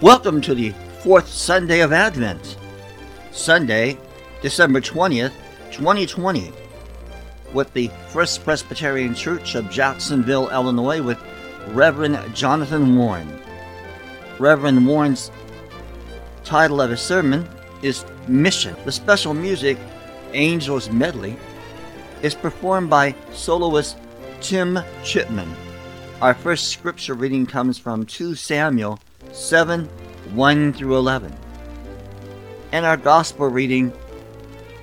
Welcome to the fourth Sunday of Advent, Sunday, December 20th, 2020, with the First Presbyterian Church of Jacksonville, Illinois, with Reverend Jonathan Warren. Reverend Warren's title of his sermon is Mission. The special music, Angels Medley, is performed by soloist Tim Chipman. Our first scripture reading comes from 2 Samuel 7 1 through 11. And our gospel reading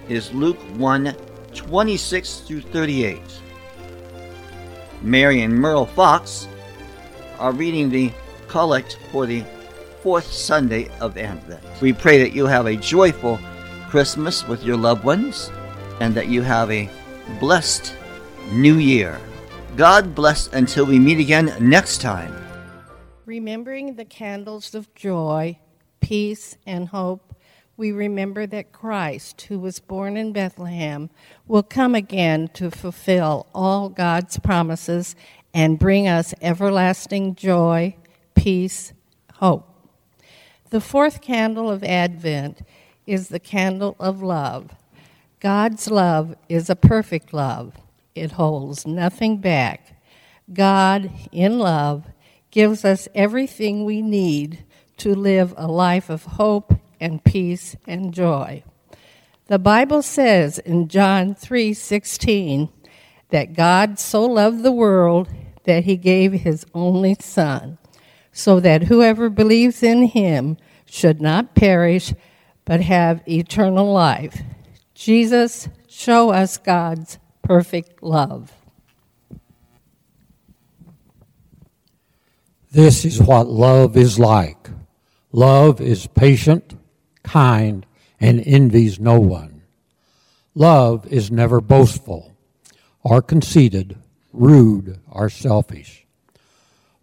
is Luke 1 26 through 38. Mary and Merle Fox are reading the collect for the fourth Sunday of Advent. We pray that you have a joyful Christmas with your loved ones and that you have a blessed new year. God bless until we meet again next time. Remembering the candles of joy, peace, and hope, we remember that Christ, who was born in Bethlehem, will come again to fulfill all God's promises and bring us everlasting joy, peace, hope. The fourth candle of Advent is the candle of love. God's love is a perfect love it holds nothing back. God, in love, gives us everything we need to live a life of hope and peace and joy. The Bible says in John 3:16 that God so loved the world that he gave his only son so that whoever believes in him should not perish but have eternal life. Jesus, show us God's perfect love. This is what love is like. Love is patient, kind, and envies no one. Love is never boastful or conceited, rude, or selfish.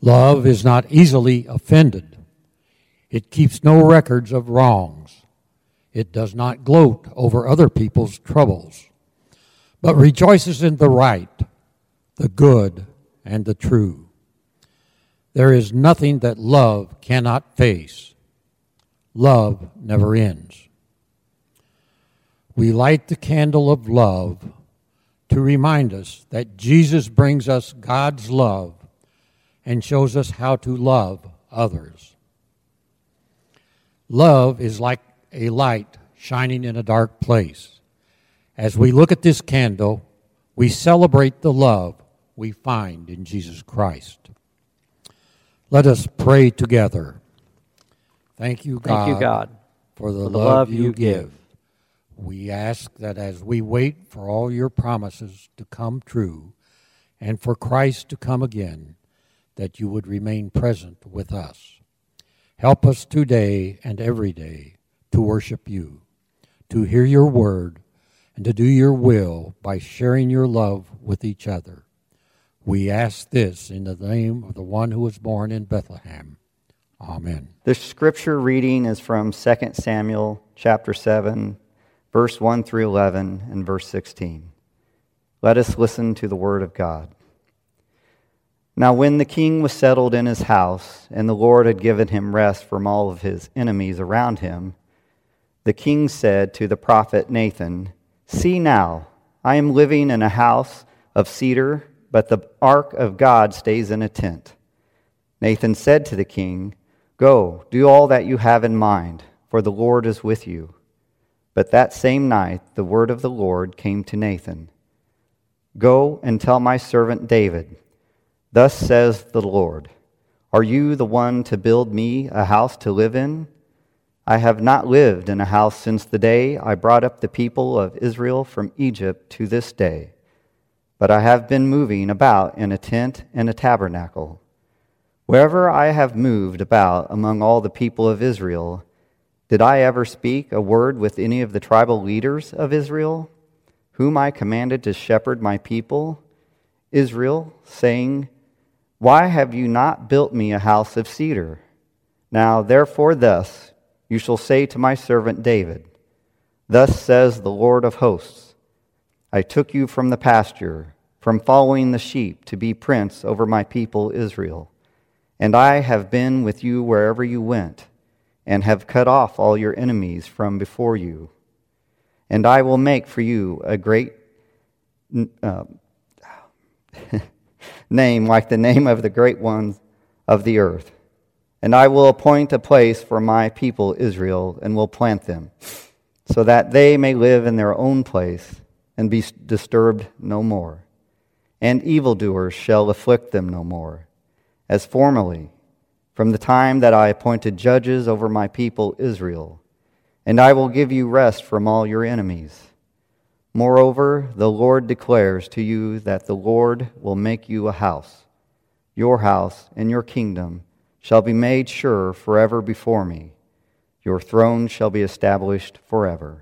Love is not easily offended. It keeps no records of wrongs. It does not gloat over other people's troubles but rejoices in the right, the good, and the true. There is nothing that love cannot face. Love never ends. We light the candle of love to remind us that Jesus brings us God's love and shows us how to love others. Love is like a light shining in a dark place. As we look at this candle, we celebrate the love we find in Jesus Christ. Let us pray together. Thank you, God, Thank you, God for the, for the love, love you give. give. We ask that as we wait for all your promises to come true and for Christ to come again, that you would remain present with us. Help us today and every day to worship you, to hear your word, and to do your will by sharing your love with each other. We ask this in the name of the one who was born in Bethlehem. Amen. The scripture reading is from 2 Samuel chapter 7, verse 1 through 11 and verse 16. Let us listen to the word of God. Now, when the king was settled in his house, and the Lord had given him rest from all of his enemies around him, the king said to the prophet Nathan, See now, I am living in a house of cedar, but the ark of God stays in a tent. Nathan said to the king, Go, do all that you have in mind, for the Lord is with you. But that same night the word of the Lord came to Nathan Go and tell my servant David, Thus says the Lord, Are you the one to build me a house to live in? I have not lived in a house since the day I brought up the people of Israel from Egypt to this day, but I have been moving about in a tent and a tabernacle. Wherever I have moved about among all the people of Israel, did I ever speak a word with any of the tribal leaders of Israel, whom I commanded to shepherd my people, Israel, saying, Why have you not built me a house of cedar? Now, therefore, thus, you shall say to my servant David, Thus says the Lord of hosts I took you from the pasture, from following the sheep, to be prince over my people Israel. And I have been with you wherever you went, and have cut off all your enemies from before you. And I will make for you a great uh, name like the name of the great ones of the earth. And I will appoint a place for my people Israel and will plant them, so that they may live in their own place and be disturbed no more. And evildoers shall afflict them no more, as formerly, from the time that I appointed judges over my people Israel. And I will give you rest from all your enemies. Moreover, the Lord declares to you that the Lord will make you a house. Your house and your kingdom shall be made sure forever before me. Your throne shall be established forever.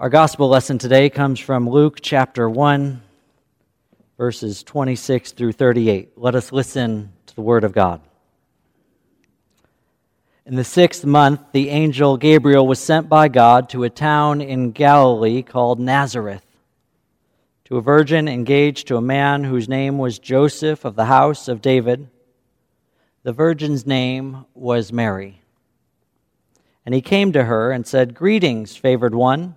Our gospel lesson today comes from Luke chapter 1, verses 26 through 38. Let us listen to the word of God. In the sixth month, the angel Gabriel was sent by God to a town in Galilee called Nazareth, to a virgin engaged to a man whose name was Joseph of the house of David. The virgin's name was Mary. And he came to her and said, Greetings, favored one,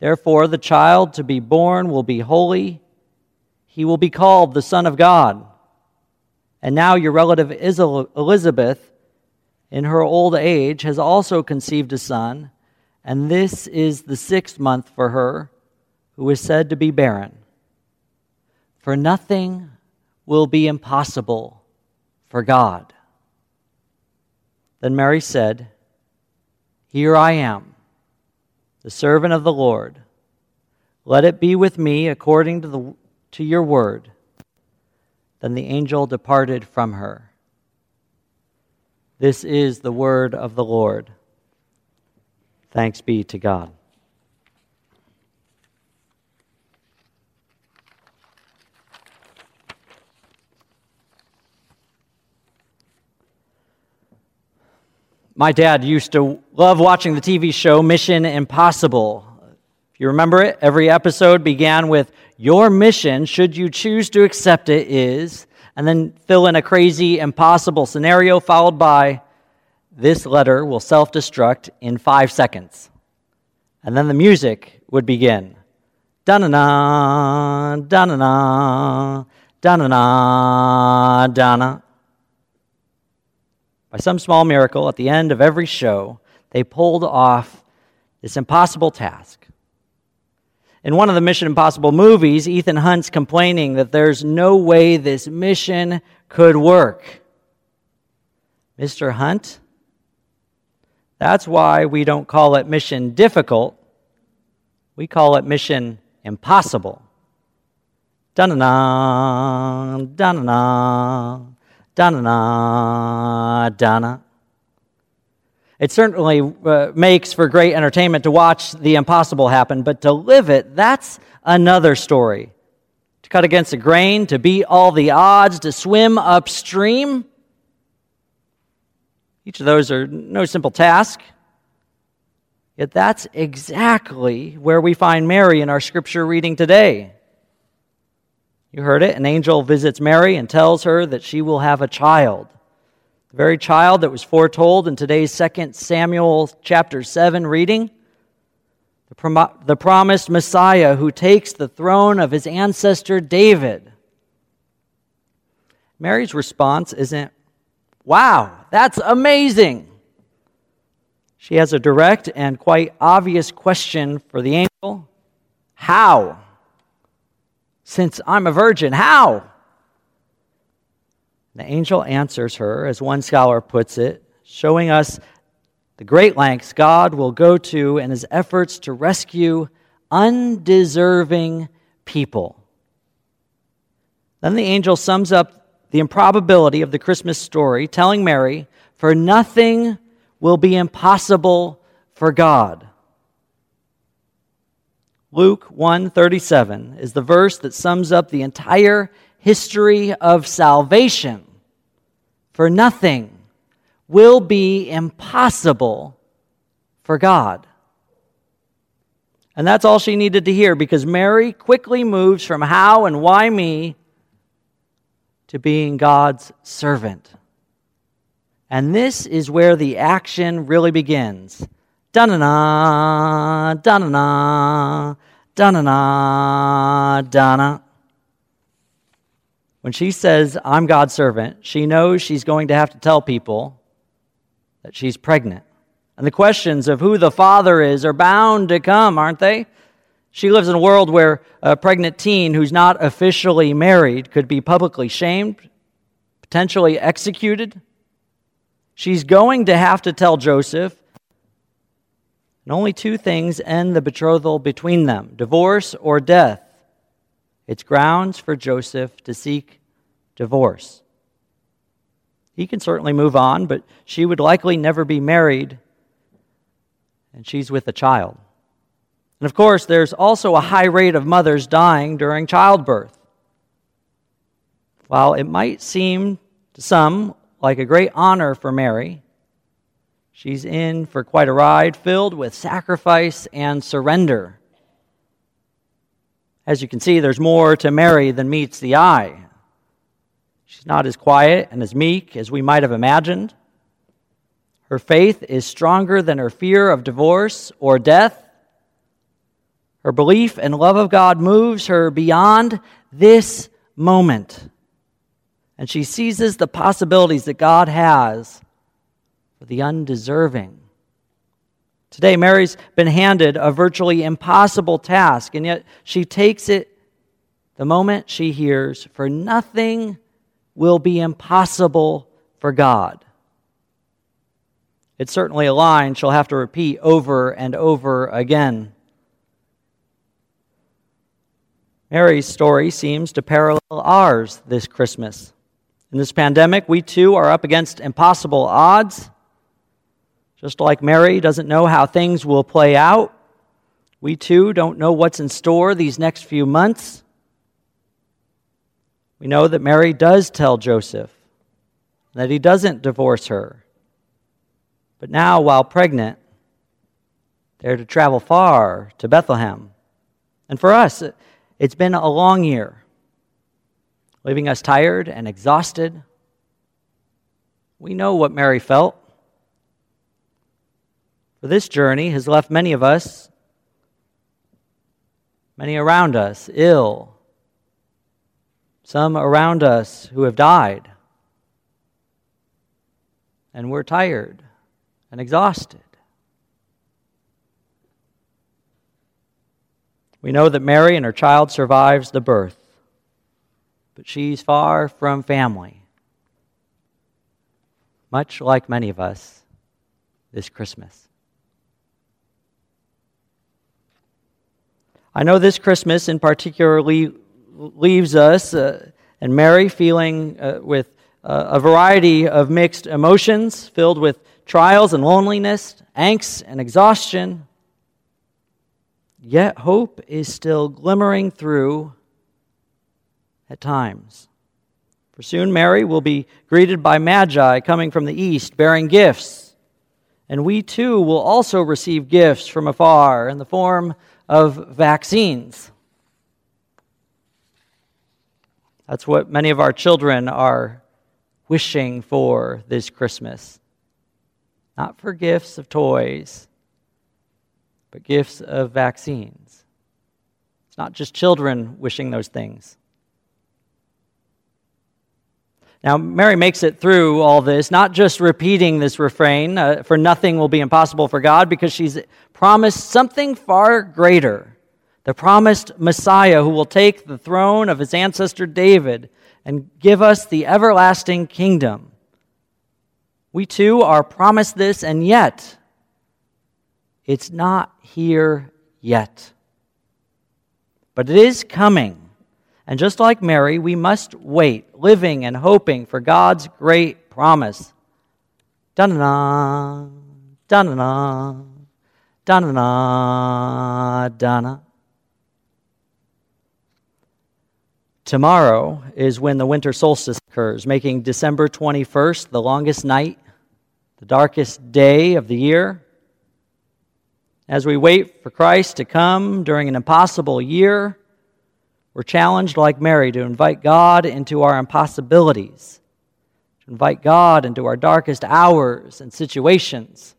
Therefore, the child to be born will be holy. He will be called the Son of God. And now your relative Elizabeth, in her old age, has also conceived a son, and this is the sixth month for her, who is said to be barren. For nothing will be impossible for God. Then Mary said, Here I am, the servant of the Lord. Let it be with me according to, the, to your word. Then the angel departed from her. This is the word of the Lord. Thanks be to God. My dad used to love watching the TV show Mission Impossible. If you remember it, every episode began with your mission, should you choose to accept it, is, and then fill in a crazy, impossible scenario followed by, this letter will self destruct in five seconds. And then the music would begin. Da-na-na, da-na-na, da-na-na, da-na. By some small miracle, at the end of every show, they pulled off this impossible task in one of the Mission Impossible movies, Ethan Hunt's complaining that there's no way this mission could work. Mr. Hunt, that's why we don't call it mission difficult. We call it mission impossible. Da-na-na, da-na-na, da-na-na, da-na. It certainly uh, makes for great entertainment to watch the impossible happen, but to live it, that's another story. To cut against the grain, to beat all the odds, to swim upstream. Each of those are no simple task. Yet that's exactly where we find Mary in our scripture reading today. You heard it. An angel visits Mary and tells her that she will have a child. The very child that was foretold in today's 2 Samuel chapter 7 reading, the, prom- the promised Messiah who takes the throne of his ancestor David. Mary's response isn't, Wow, that's amazing. She has a direct and quite obvious question for the angel How? Since I'm a virgin, how? The angel answers her, as one scholar puts it, showing us the great lengths God will go to in his efforts to rescue undeserving people. Then the angel sums up the improbability of the Christmas story, telling Mary, For nothing will be impossible for God. Luke 137 is the verse that sums up the entire history of salvation for nothing will be impossible for God. And that's all she needed to hear because Mary quickly moves from how and why me to being God's servant. And this is where the action really begins. Da na na, da na na, Donna, Donna. When she says, I'm God's servant, she knows she's going to have to tell people that she's pregnant. And the questions of who the father is are bound to come, aren't they? She lives in a world where a pregnant teen who's not officially married could be publicly shamed, potentially executed. She's going to have to tell Joseph, and only two things end the betrothal between them divorce or death. It's grounds for Joseph to seek divorce. He can certainly move on, but she would likely never be married, and she's with a child. And of course, there's also a high rate of mothers dying during childbirth. While it might seem to some like a great honor for Mary, she's in for quite a ride filled with sacrifice and surrender. As you can see, there's more to Mary than meets the eye. She's not as quiet and as meek as we might have imagined. Her faith is stronger than her fear of divorce or death. Her belief and love of God moves her beyond this moment. And she seizes the possibilities that God has for the undeserving. Today, Mary's been handed a virtually impossible task, and yet she takes it the moment she hears, For nothing will be impossible for God. It's certainly a line she'll have to repeat over and over again. Mary's story seems to parallel ours this Christmas. In this pandemic, we too are up against impossible odds. Just like Mary doesn't know how things will play out, we too don't know what's in store these next few months. We know that Mary does tell Joseph that he doesn't divorce her. But now, while pregnant, they're to travel far to Bethlehem. And for us, it's been a long year, leaving us tired and exhausted. We know what Mary felt. For this journey has left many of us, many around us, ill, some around us who have died. And we're tired and exhausted. We know that Mary and her child survives the birth, but she's far from family, much like many of us this Christmas. I know this Christmas in particular leaves us uh, and Mary feeling uh, with uh, a variety of mixed emotions, filled with trials and loneliness, angst and exhaustion. Yet hope is still glimmering through at times. For soon Mary will be greeted by Magi coming from the east bearing gifts. And we too will also receive gifts from afar in the form of vaccines. That's what many of our children are wishing for this Christmas. Not for gifts of toys, but gifts of vaccines. It's not just children wishing those things. Now, Mary makes it through all this, not just repeating this refrain, uh, for nothing will be impossible for God, because she's promised something far greater the promised Messiah who will take the throne of his ancestor David and give us the everlasting kingdom. We too are promised this, and yet it's not here yet. But it is coming. And just like Mary, we must wait, living and hoping for God's great promise. Da-na-na, da-na-na, da-na-na, da-na. Tomorrow is when the winter solstice occurs, making December 21st the longest night, the darkest day of the year. As we wait for Christ to come during an impossible year, we're challenged, like Mary, to invite God into our impossibilities, to invite God into our darkest hours and situations,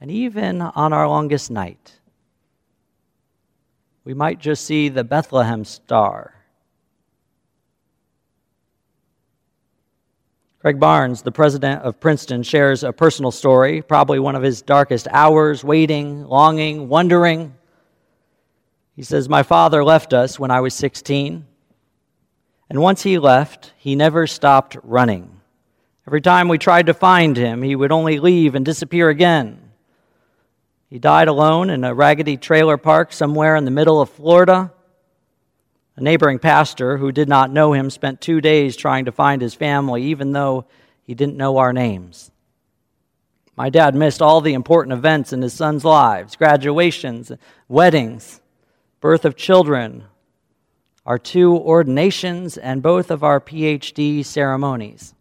and even on our longest night. we might just see the Bethlehem star. Craig Barnes, the president of Princeton, shares a personal story, probably one of his darkest hours, waiting, longing, wondering. He says, My father left us when I was 16. And once he left, he never stopped running. Every time we tried to find him, he would only leave and disappear again. He died alone in a raggedy trailer park somewhere in the middle of Florida. A neighboring pastor who did not know him spent two days trying to find his family, even though he didn't know our names. My dad missed all the important events in his son's lives graduations, weddings, birth of children, our two ordinations, and both of our PhD ceremonies.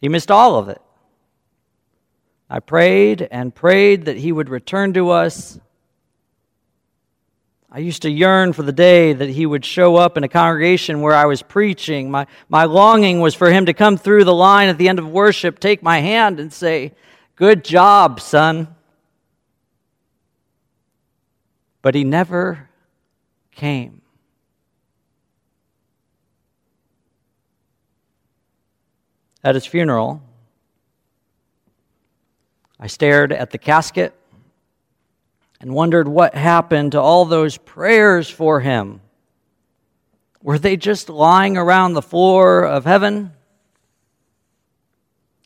He missed all of it. I prayed and prayed that he would return to us. I used to yearn for the day that he would show up in a congregation where I was preaching. My, my longing was for him to come through the line at the end of worship, take my hand, and say, Good job, son. But he never came. At his funeral, I stared at the casket and wondered what happened to all those prayers for him. Were they just lying around the floor of heaven?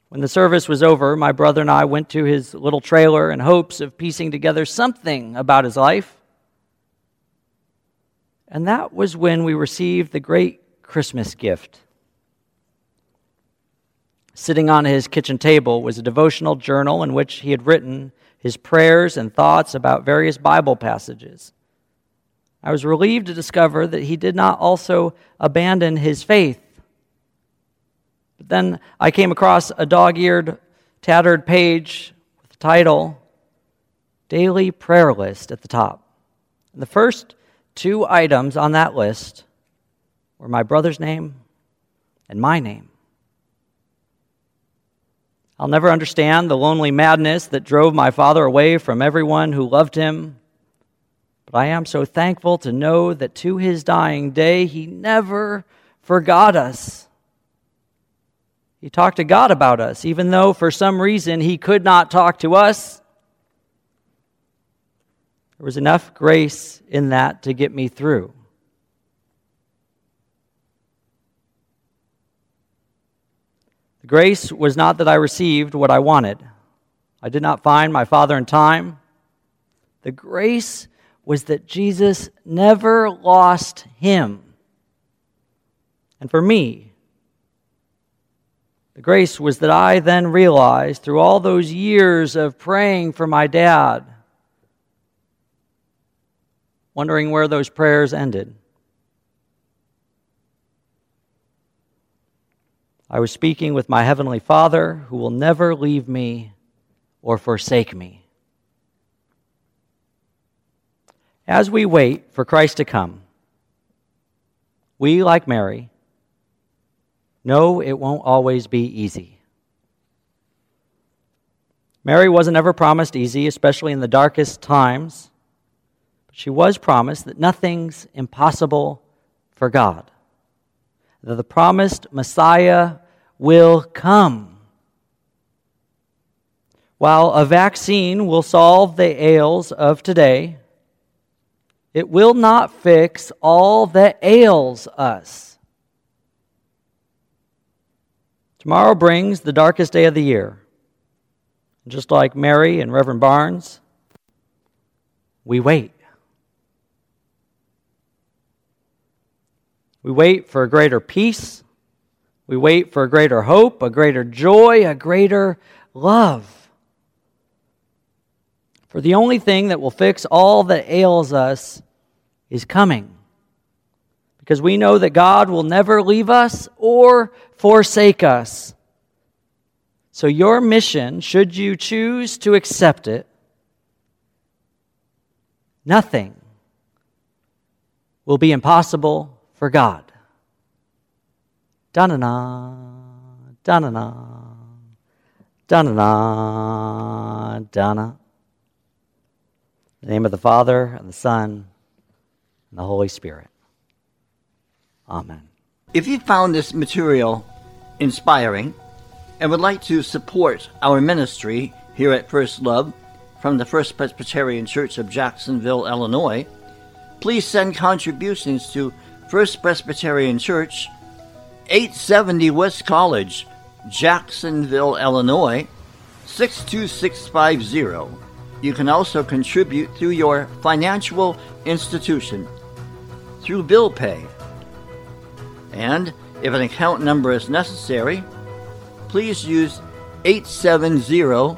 When the service was over, my brother and I went to his little trailer in hopes of piecing together something about his life. And that was when we received the great Christmas gift. Sitting on his kitchen table was a devotional journal in which he had written his prayers and thoughts about various Bible passages. I was relieved to discover that he did not also abandon his faith. But then I came across a dog eared, tattered page with the title Daily Prayer List at the top. And the first two items on that list were my brother's name and my name. I'll never understand the lonely madness that drove my father away from everyone who loved him. But I am so thankful to know that to his dying day, he never forgot us. He talked to God about us, even though for some reason he could not talk to us. There was enough grace in that to get me through. The grace was not that I received what I wanted. I did not find my Father in time. The grace was that Jesus never lost him. And for me, the grace was that I then realized through all those years of praying for my dad, wondering where those prayers ended. I was speaking with my Heavenly Father who will never leave me or forsake me. As we wait for Christ to come, we, like Mary, know it won't always be easy. Mary wasn't ever promised easy, especially in the darkest times, she was promised that nothing's impossible for God that the promised Messiah will come. While a vaccine will solve the ails of today, it will not fix all that ails us. Tomorrow brings the darkest day of the year. Just like Mary and Reverend Barnes, we wait. We wait for a greater peace. We wait for a greater hope, a greater joy, a greater love. For the only thing that will fix all that ails us is coming. Because we know that God will never leave us or forsake us. So, your mission, should you choose to accept it, nothing will be impossible for God. Da-na-na, da-na-na, da-na-na, da-na. In the name of the Father, and the Son, and the Holy Spirit. Amen. If you found this material inspiring and would like to support our ministry here at First Love from the First Presbyterian Church of Jacksonville, Illinois, please send contributions to First Presbyterian Church, 870 West College, Jacksonville, Illinois, 62650. You can also contribute through your financial institution through bill pay. And if an account number is necessary, please use 870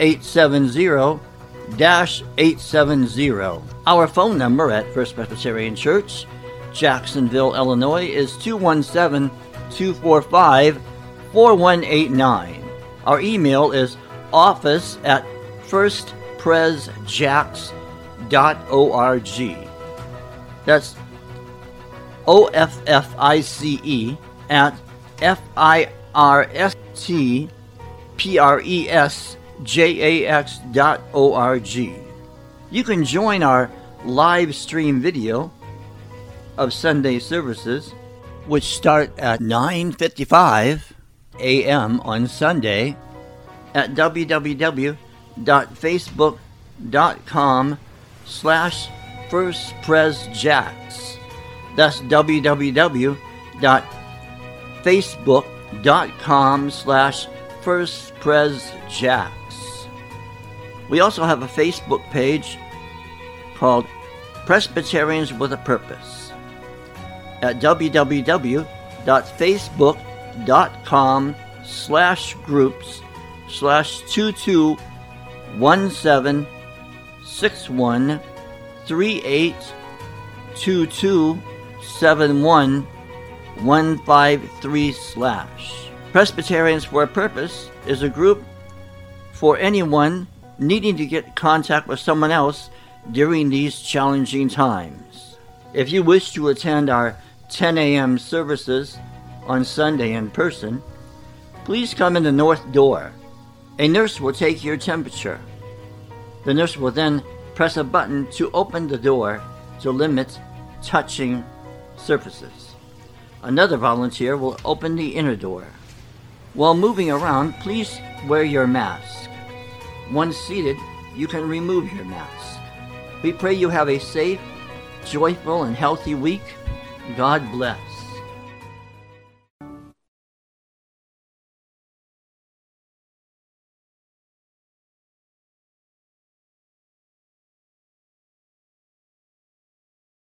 870 870. Our phone number at First Presbyterian Church, Jacksonville, Illinois is 217 245 4189. Our email is office at firstpresjax.org. That's O F F I C E at F I R S T P R E S J A X dot O R G. You can join our live stream video of Sunday services, which start at 9:55 a.m. on Sunday at www.facebook.com slash firstpresjax. That's www.facebook.com slash firstpresjax. We also have a Facebook page called Presbyterians with a Purpose at www.facebook.com slash groups slash 221761382271 slash. Presbyterians for a Purpose is a group for anyone needing to get contact with someone else during these challenging times. If you wish to attend our 10 a.m. services on Sunday in person, please come in the north door. A nurse will take your temperature. The nurse will then press a button to open the door to limit touching surfaces. Another volunteer will open the inner door. While moving around, please wear your mask. Once seated, you can remove your mask. We pray you have a safe, joyful, and healthy week. God bless.